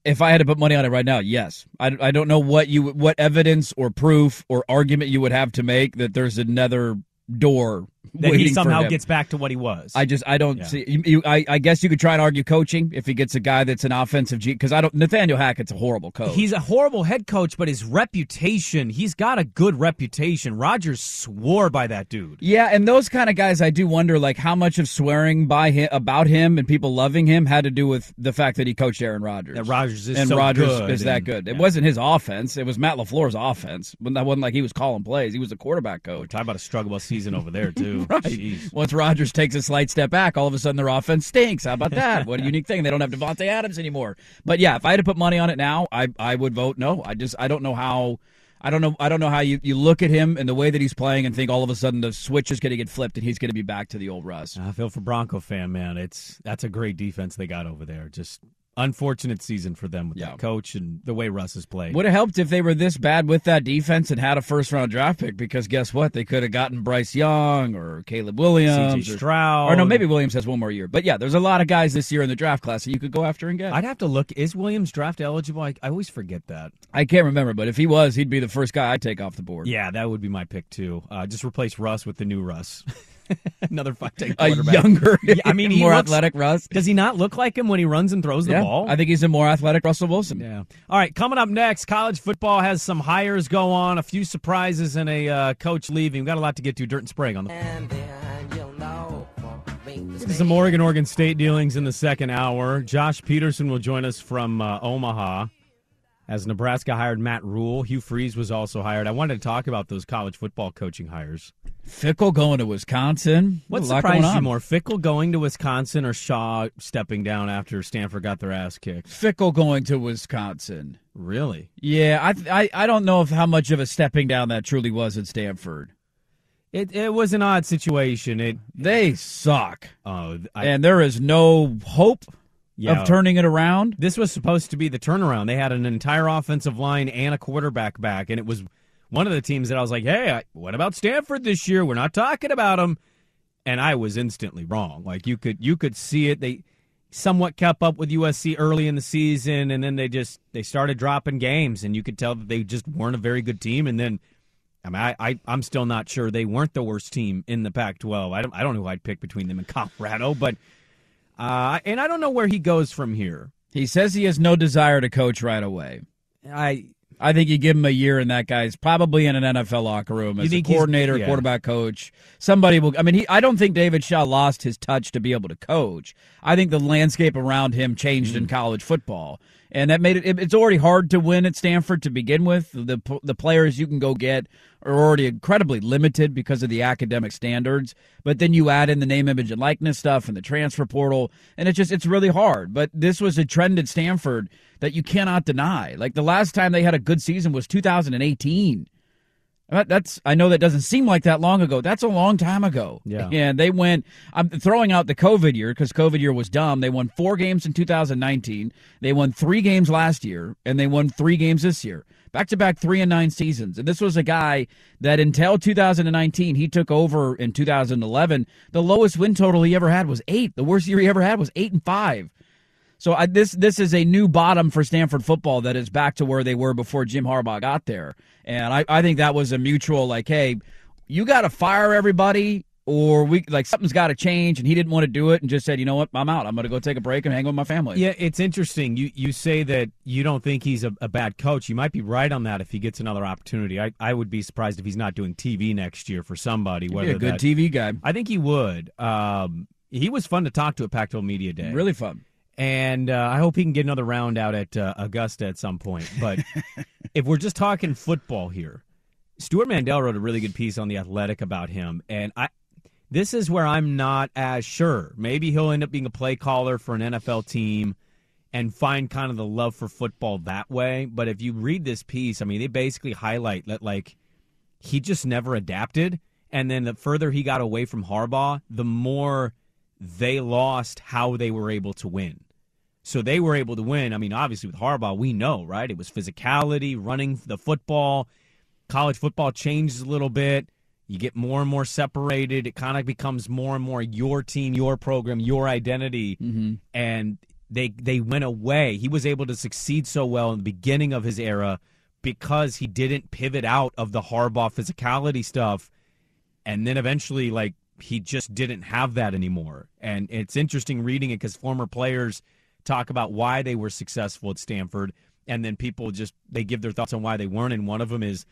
If I had to put money on it right now, yes. I, I don't know what you what evidence or proof or argument you would have to make that there's another door That he somehow gets back to what he was. I just I don't Yeah. see. You, you, I, I guess you could try and argue coaching if he gets a guy that's an offensive G because I don't. Nathaniel Hackett's a horrible coach. He's a horrible head coach, but his reputation, he's got a good reputation. Rodgers swore by that dude. yeah, and those kind of guys, I do wonder like how much of swearing by him about him and people loving him had to do with the fact that he coached Aaron Rodgers. That Rodgers is and so Rodgers good is that and- good. It yeah. wasn't his offense. It was Matt LaFleur's offense. But that wasn't like he was calling plays. He was a quarterback coach. Talk about a struggle season over there, too. *laughs* Right. Jeez. Once Rodgers takes a slight step back, all of a sudden their offense stinks. How about that? what a *laughs* unique thing. They don't have Davante Adams anymore. But yeah, if I had to put money on it now, I I would vote no. I just I don't know how I don't know. I don't know how you, you look at him and the way that he's playing and think all of a sudden the switch is going to get flipped and he's going to be back to the old Russ. I feel for Bronco fan, man. It's that's a great defense they got over there. Just unfortunate season for them with Yeah. that coach and the way Russ has played. Would have helped if they were this bad with that defense and had a first round draft pick because guess what? They could have gotten Bryce Young or Caleb Williams. CJ or- Stroud. Or no, maybe Williams has one more year. But yeah, there's a lot of guys this year in the draft class that you could go after and get. I'd have to look. Is Williams draft eligible? I, I always forget that. I can't remember, but if he was, he'd be the first guy I'd take off the board. Yeah, that would be my pick too. Uh, just replace Russ with the new Russ. *laughs* *laughs* Another five ten A younger, Yeah, I mean, he more looks- athletic Russ. Does he not look like him when he runs and throws the Yeah, ball? I think he's a more athletic Russell Wilson. Yeah. All right, coming up next, college football has some hires go on, a few surprises, and a uh, coach leaving. We've got a lot to get to. Dirt and Sprague on the. Get to some Oregon Oregon State dealings in the second hour. Josh Peterson will join us from uh, Omaha as Nebraska hired Matt Rhule. Hugh Freeze was also hired. I wanted to talk about those college football coaching hires. Fickell going to Wisconsin. What surprised going you on. more, Fickell going to Wisconsin or Shaw stepping down after Stanford got their ass kicked? Fickell going to Wisconsin. Really? Yeah, I, I I don't know if how much of a stepping down that truly was at Stanford. It it was an odd situation. It They suck, oh, I, and there is no hope Yeah. of turning it around. This was supposed to be the turnaround. They had an entire offensive line and a quarterback back, and it was one of the teams that I was like, "Hey, what about Stanford this year? We're not talking about them." And I was instantly wrong. Like you could you could see it. They somewhat kept up with USC early in the season, and then they just they started dropping games, and you could tell that they just weren't a very good team. And then, I mean, I, I I'm still not sure they weren't the worst team in the Pac-12. I don't I don't know who I'd pick between them and *laughs* Colorado, but uh, and I don't know where he goes from here. He says he has no desire to coach right away. I I think you give him a year, and that guy's probably in an NFL locker room as a coordinator, yeah. quarterback coach. Somebody will. I mean, he, I don't think David Shaw lost his touch to be able to coach. I think the landscape around him changed Mm. in college football, and that made it. it- It's already hard to win at Stanford to begin with. The the players you can go get are already incredibly limited because of the academic standards. But then you add in the name, image, and likeness stuff and the transfer portal, and it's just it's really hard. But this was a trend at Stanford that you cannot deny. Like the last time they had a good season was 2018. That- That's I know that doesn't seem like that long ago. That's a long time ago. Yeah. And they went. I'm throwing out the COVID year because COVID year was dumb. They won four games in 2019. They won three games last year, and they won three games this year. Back to back three and nine seasons. And this was a guy that until 2019 he took over in 2011. The lowest win total he ever had was eight. The worst year he ever had was eight and five. So I, this this is a new bottom for Stanford football that is back to where they were before Jim Harbaugh got there, and I, I think that was a mutual like, hey, you got to fire everybody, or we like something's got to change, and he didn't want to do it, and just said, you know what, I'm out. I'm going to go take a break and hang with my family. Yeah, it's interesting. You you say that you don't think he's a, a bad coach. You might be right on that if he gets another opportunity. I, I would be surprised if he's not doing TV next year for somebody. He'd be a good that- TV guy, I think he would. Um, he was fun to talk to at Pac-12 Media Day. really fun. And uh, I hope he can get another round out at uh, Augusta at some point. But *laughs* if we're just talking football here, Stewart Mandel wrote a really good piece on the Athletic about him, and I. This is where I'm not as sure. Maybe he'll end up being a play caller for an NFL team and find kind of the love for football that way. But if you read this piece, I mean, they basically highlight that like he just never adapted. And then the further he got away from Harbaugh, the more they lost how they were able to win. So they were able to win. I mean, obviously with Harbaugh, we know, right? It was physicality, running the football. College football changes a little bit. You get more and more separated. It kind of becomes more and more your team, your program, your identity. Mm-hmm. And they they went away. He was able to succeed so well in the beginning of his era because he didn't pivot out of the Harbaugh physicality stuff and then eventually like he just didn't have that anymore and it's interesting reading it because former players talk about why they were successful at stanford and then people just they give their thoughts on why they weren't and one of them is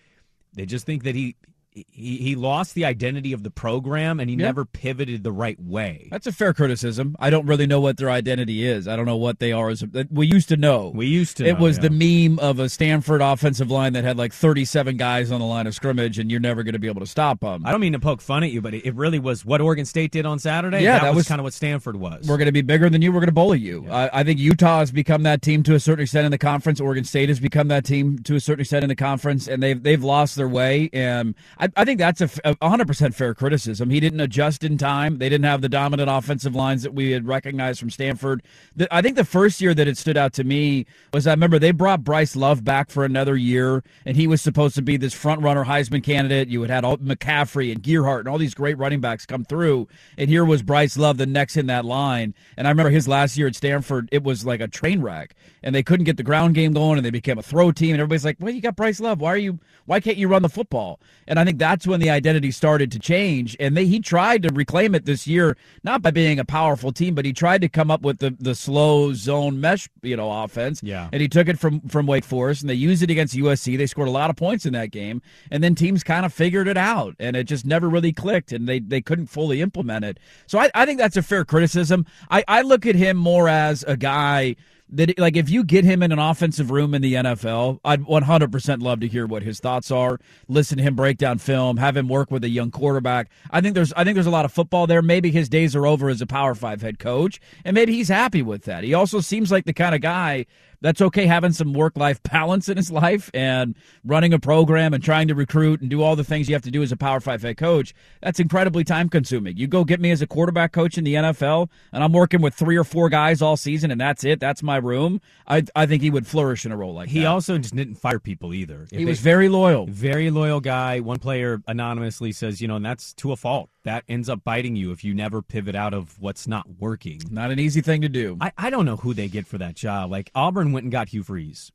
they just think that he he, he lost the identity of the program and he Yeah. never pivoted the right way. That's a fair criticism. I don't really know what their identity is. I don't know what they are. As a, we used to know. We used to It know, was yeah. the meme of a Stanford offensive line that had like 37 guys on the line of scrimmage, and you're never going to be able to stop them. I don't mean to poke fun at you, but it, it really was what Oregon State did on Saturday. Yeah, that, that was, was- kind of what Stanford was. We're going to be bigger than you. We're going to bully you. I, I think Utah has become that team to a certain extent in the conference. Oregon State has become that team to a certain extent in the conference, and they've they've lost their way. And I, I think that's a 100% fair criticism. He didn't adjust in time. They didn't have the dominant offensive lines that we had recognized from Stanford. The, I think the first year that it stood out to me was I remember they brought Bryce Love back for another year, and he was supposed to be this front runner Heisman candidate. You had had all, McCaffrey and Gerhart and all these great running backs come through, and here was Bryce Love, the next in that line. And I remember his last year at Stanford, it was like a train wreck, and they couldn't get the ground game going, and they became a throw team. And everybody's like, "Well, you got Bryce Love. Why are you? Why can't you run the football?" And I think that's when the identity started to change, and they he tried to reclaim it this year, not by being a powerful team, but he tried to come up with the the slow zone mesh, you know, offense. Yeah. And he took it from from Wake Forest, and they used it against USC. They scored a lot of points in that game, and then teams kind of figured it out, and it just never really clicked, and they they couldn't fully implement it. So I, I think that's a fair criticism. I, I look at him more as a guy that like if you get him in an offensive room in the NFL, I'd 100% love to hear what his thoughts are. Listen to him break down film, have him work with a young quarterback. I think there's I think there's a lot of football there. Maybe his days are over as a Power 5 head coach, and maybe he's happy with that. He also seems like the kind of guy that's okay having some work life *laughs* balance in his life and running a program and trying to recruit and do all the things you have to do as a Power Five head coach. That's incredibly time consuming. You go get me as a quarterback coach in the NFL, and I'm working with three or four guys all season, and that's it. That's my room. I I think he would flourish in a role like he that. He also just didn't fire people either. He was very loyal. Very loyal guy. One player anonymously says, you know, and that's to a fault. That ends up biting you if you never pivot out of what's not working. Not an easy thing to do. I, I don't know who they get for that job. Like Auburn went and got Hugh Freeze.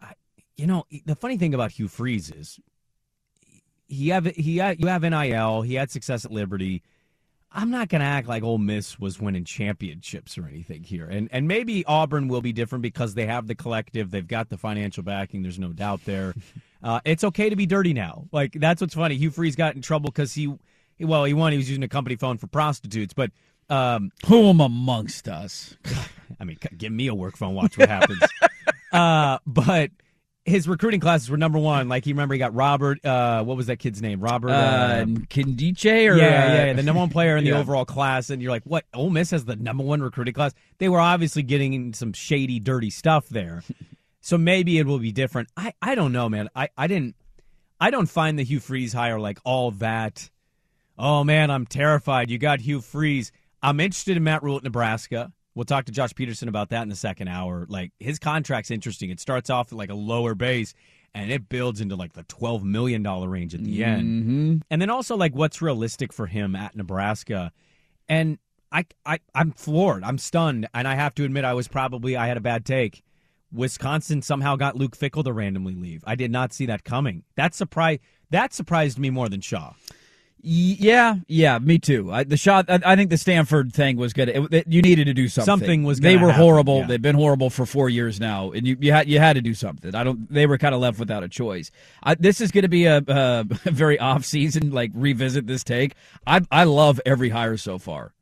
I, you know, the funny thing about Hugh Freeze is he have he had, you have NIL. He had success at Liberty. I'm not going to act like Ole Miss was winning championships or anything here. And and maybe Auburn will be different because they have the collective, they've got the financial backing. There's no doubt there. *laughs* Uh, it's okay to be dirty now. Like that's what's funny. Hugh Freeze got in trouble because he, well, he won. He was using a company phone for prostitutes, but um, whom amongst us? *sighs* I mean, give me a work phone. Watch what happens. *laughs* uh, but his recruiting classes were number one. Like he remember he got Robert. Uh, what was that kid's name? Robert Uh, Nkemdiche or yeah, uh, yeah, yeah, the number one player in the *laughs* yeah. overall class, and you're like, what? Ole Miss has the number one recruiting class. They were obviously getting some shady, dirty stuff there. *laughs* so maybe it will be different. I, I don't know, man. I, I didn't. I don't find the Hugh Freeze hire like all that. Oh man, I'm terrified. You got Hugh Freeze. I'm interested in Matt Rhule at Nebraska. We'll talk to Josh Peterson about that in the second hour. Like his contract's interesting. It starts off at like a lower base and it builds into like the twelve million dollar range at the end. Mhm. And then also like what's realistic for him at Nebraska. And I I I'm floored. I'm stunned. And I have to admit I was probably I had a bad take. Wisconsin somehow got Luke Fickell to randomly leave. I did not see that coming. That surprised that surprised me more than Shaw. Yeah, yeah, me too. I, the shot. I, I think the Stanford thing was good. It, it- you needed to do something. Something was They were happen, horrible. yeah. They've been horrible for four years now, and you you had you had to do something. I don't. They were kind of left without a choice. I, this is going to be a, a *laughs* very off season. Like revisit this take. I I love every hire so far.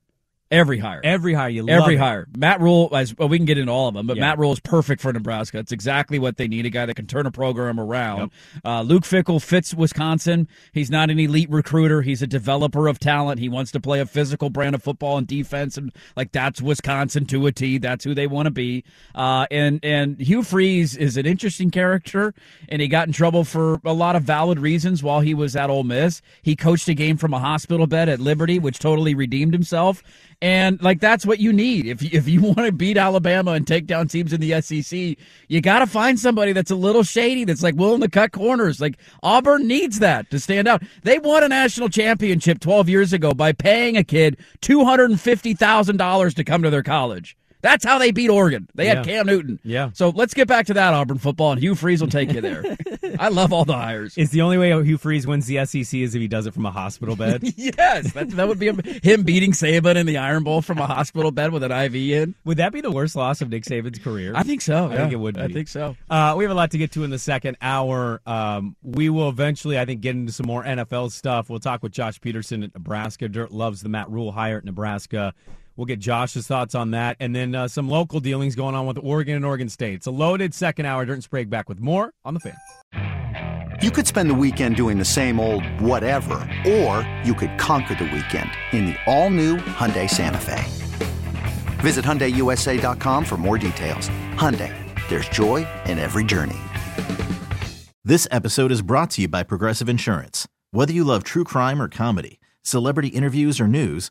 Every hire. Every hire you love Every it. hire. Matt Rhule, as well, we can get into all of them, but Yeah. Matt Rhule is perfect for Nebraska. It's exactly what they need a guy that can turn a program around. Uh, Luke Fickell fits Wisconsin. He's not an elite recruiter. He's a developer of talent. He wants to play a physical brand of football and defense, and like that's Wisconsin to a T. That's who they want to be. Uh, and and Hugh Freeze is an interesting character, and he got in trouble for a lot of valid reasons while he was at Ole Miss. He coached a game from a hospital bed at Liberty, which totally redeemed himself. And like that's what you need if if you *laughs* want to beat Alabama and take down teams in the SEC, you got to find somebody that's a little shady, that's like willing to cut corners. Like Auburn needs that to stand out. They won a national championship 12 years ago by paying a kid two hundred and fifty thousand dollars to come to their college. That's how they beat Oregon. They Yeah. had Cam Newton. Yeah. So let's get back to that Auburn football, and Hugh Freeze will take you there. *laughs* I love all the hires. It's the only way Hugh Freeze wins the SEC is if he does it from a hospital bed? *laughs* yes, that, that would be him beating Saban in the Iron Bowl from a hospital bed with an IV in. Would that be the worst loss of Nick Saban's career? I think so. I yeah. think it would be. I think so. Uh, we have a lot to get to in the second hour. Um, we will eventually, I think, get into some more NFL stuff. We'll talk with Josh Peterson at Nebraska. Dirt loves the Matt Rhule hire at Nebraska. We'll get Josh's thoughts on that, and then uh, some local dealings going on with Oregon and Oregon State. It's a loaded second hour. Dirt and Sprague back with more on the fan. You could spend the weekend doing the same old whatever, or you could conquer the weekend in the all-new Hyundai Santa Fe. Visit HyundaiUSA.com for more details. Hyundai, there's joy in every journey. This episode is brought to you by Progressive Insurance. Whether you love true crime or comedy, celebrity interviews or news,